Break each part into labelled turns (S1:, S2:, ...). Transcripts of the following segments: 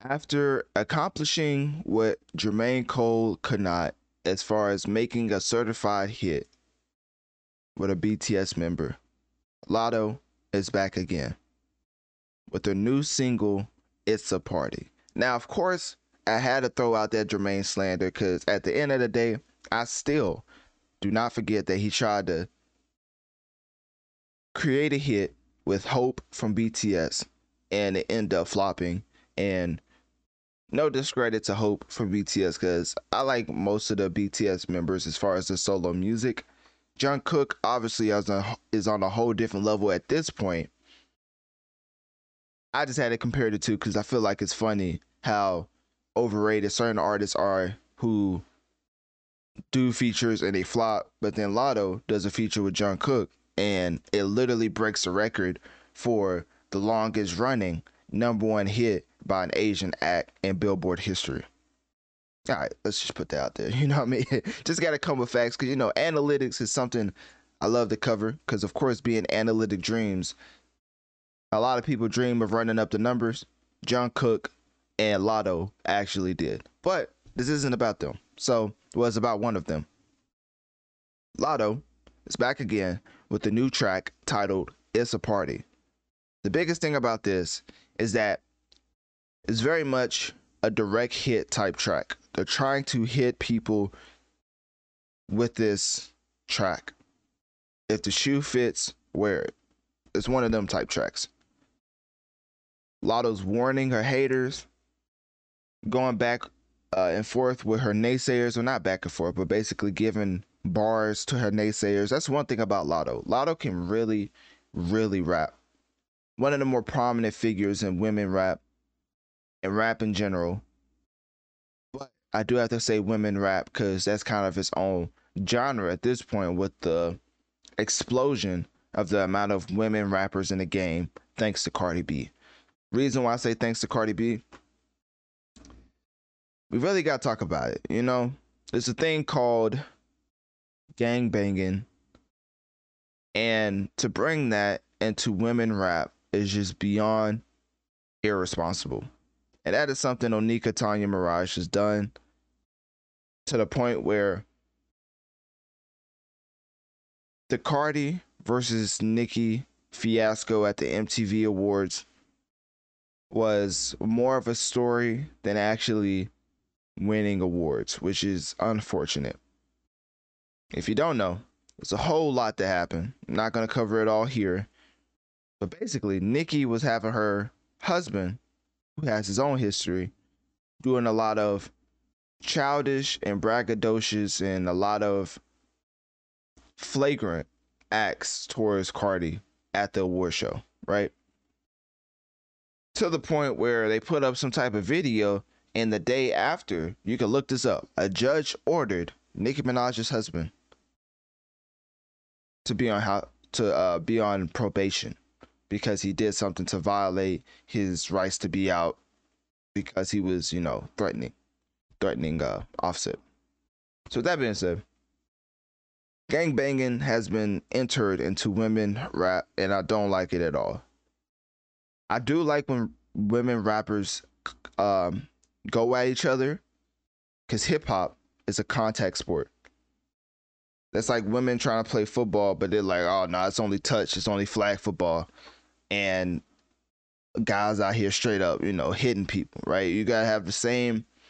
S1: After accomplishing what Jermaine Cole could not, as far as making a certified hit with a BTS member, Latto is back again with their new single, Issa Party. Now, of course, I had to throw out that Jermaine slander because at the end of the day, I still do not forget that he tried to create a hit with Hope from BTS and it ended up flopping. And no discredit to Hope from BTS because I like most of the BTS members as far as the solo music. Jungkook obviously is on, is on a whole different level at this point. I just had to compare the two because I feel like it's funny how overrated certain artists are who do features and they flop, but then Latto does a feature with Jungkook and it literally breaks the record for the longest running number one hit by an Asian act in Billboard history. All right, let's just put that out there. You know what I mean? just got to come with facts because, you know, analytics is something I love to cover because, of course, being Analytic Dreamz, a lot of people dream of running up the numbers. Jungkook and Latto actually did. But this isn't about them. So it was about one of them. Latto is back again with a new track titled Issa Party. The biggest thing about this is that it's very much a direct hit type track. They're trying to hit people with this track. If the shoe fits, wear it. It's one of them type tracks. Latto's warning her haters, going back uh, and forth with her naysayers, or not back and forth, but basically giving bars to her naysayers. That's one thing about Latto. Latto can really, really rap. One of the more prominent figures in women rap and rap in general. But I do have to say women rap because that's kind of its own genre at this point with the explosion of the amount of women rappers in the game thanks to Cardi B. Reason why I say thanks to Cardi B, we really got to talk about it. You know, there's a thing called gang banging, and to bring that into women rap is just beyond irresponsible. And that is something Onika Tanya Maraj has done to the point where the Cardi versus Nicki fiasco at the MTV Awards was more of a story than actually winning awards, which is unfortunate. If you don't know, there's a whole lot that happened. I'm not going to cover it all here. But basically, Nicki was having her husband, who has his own history, doing a lot of childish and braggadocious and a lot of flagrant acts towards Cardi at the award show, right? To the point where they put up some type of video, and the day after, you can look this up, a judge ordered Nicki Minaj's husband to be on how to uh, be on probation because he did something to violate his rights to be out because he was, you know, threatening, threatening uh, Offset. So with that being said, gang banging has been entered into women rap, and I don't like it at all. I do like when women rappers um, go at each other because hip hop is a contact sport. That's like women trying to play football, but they're like, oh no, it's only touch, it's only flag football. And guys out here straight up, you know, hitting people, right? You gotta have the same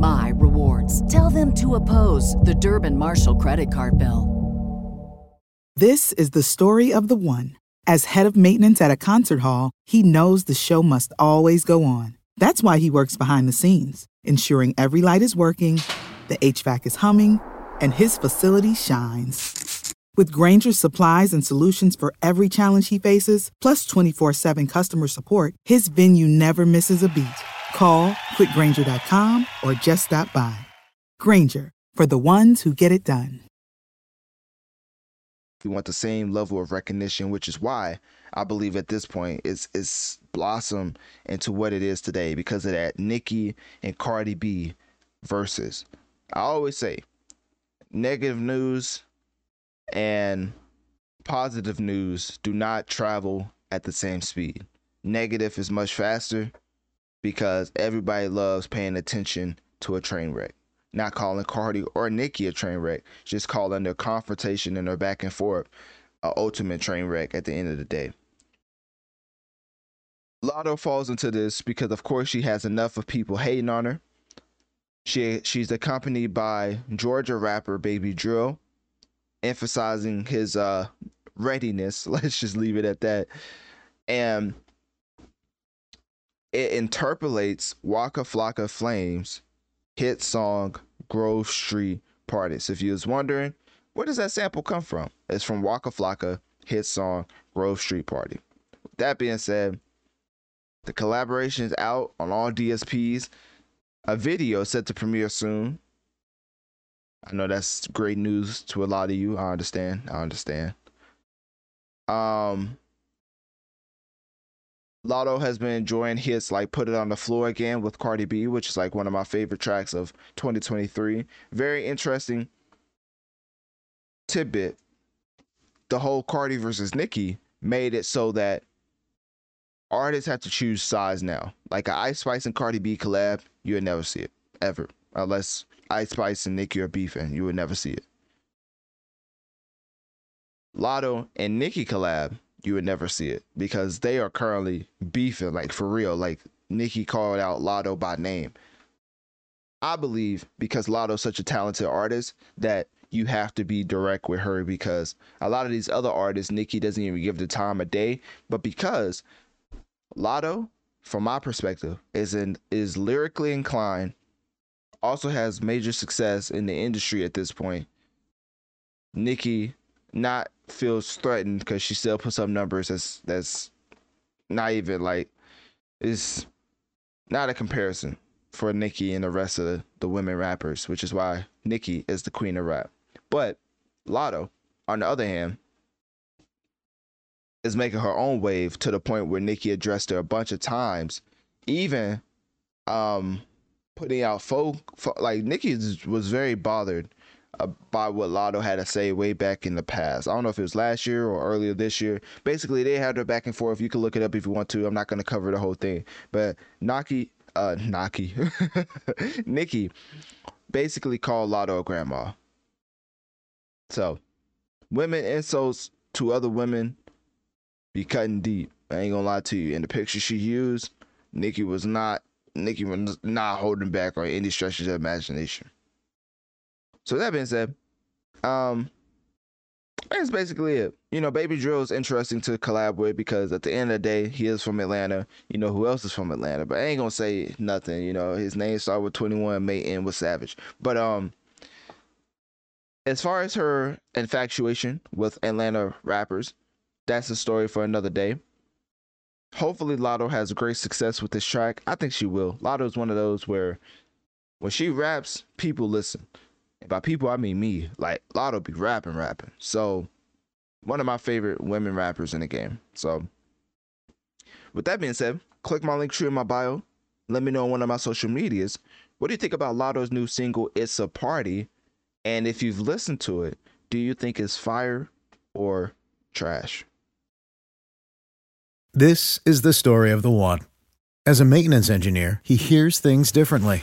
S2: my rewards. Tell them to oppose the Durbin Marshall credit card bill.
S3: This is the story of the one. As head of maintenance at a concert hall, he knows the show must always go on. That's why he works behind the scenes, ensuring every light is working, the HVAC is humming, and his facility shines. With Grainger's supplies and solutions for every challenge he faces, plus 24 7 customer support, his venue never misses a beat. Call quickgrainger.com or just stop by. Grainger, for the ones who get it done.
S1: we want the same level of recognition, which is why I believe at this point it's it's blossomed into what it is today because of that Nicki and Cardi B versus. I always say negative news and positive news do not travel at the same speed. Negative is much faster because everybody loves paying attention to a train wreck. Not calling Cardi or Nicki a train wreck, just calling their confrontation and their back and forth a ultimate train wreck at the end of the day. Latto falls into this because of course she has enough of people hating on her. She she's accompanied by Georgia rapper Baby Drill, emphasizing his uh readiness. Let's just leave it at that. And it interpolates Waka Flocka Flames hit song Grove Street Party. So if you was wondering, where does that sample come from? It's from Waka Flocka hit song Grove Street Party. With that being said, the collaboration is out on all DSPs. A video set to premiere soon. I know that's great news to a lot of you. I understand. I understand. Um Latto has been enjoying hits like Put It on the Floor again with Cardi B, which is like one of my favorite tracks of 2023. Very interesting tidbit. The whole Cardi versus Nicki made it so that artists have to choose sides now. Like an Ice Spice and Cardi B collab, you would never see it ever, unless Ice Spice and Nicki are beefing. You would never see it. Latto and Nicki collab, you would never see it because they are currently beefing, like for real. Like Nicki called out Latto by name. I believe because Latto's such a talented artist that you have to be direct with her because a lot of these other artists, Nicki doesn't even give the time of day. But because Latto, from my perspective, is in is lyrically inclined, also has major success in the industry at this point. Nicki not feels threatened because she still puts up numbers that's that's not even like it's not a comparison for Nicki and the rest of the, the women rappers, which is why Nicki is the queen of rap. But Latto, on the other hand, is making her own wave to the point where Nicki addressed her a bunch of times, even um putting out folk, folk like Nicki was very bothered uh, by what Latto had to say way back in the past. I don't know if it was last year or earlier this year. Basically, they had their back and forth. You can look it up if you want to. I'm not going to cover the whole thing, but Naki, uh, Naki, Nicki, basically called Latto a grandma. So, women insults to other women be cutting deep. I ain't gonna lie to you. In the picture she used, Nicki was not Nicki was not holding back on any stretch of imagination. So that being said, um, that's basically it. You know, Baby Drill is interesting to collab with because at the end of the day, he is from Atlanta. You know, who else is from Atlanta? But I ain't gonna say nothing. You know, his name started with 21, may end with Savage. But um, as far as her infatuation with Atlanta rappers, that's a story for another day. Hopefully, Latto has great success with this track. I think she will. Latto is one of those where when she raps, people listen. And by people, I mean me. Like Latto be rapping, rapping. So one of my favorite women rappers in the game. So with that being said, click my link tree in my bio. Let me know on one of my social medias What do you think about Latto's new single, Issa Party? And if you've listened to it, do you think it's fire or trash?
S4: This is the story of the one. As a maintenance engineer, he hears things differently.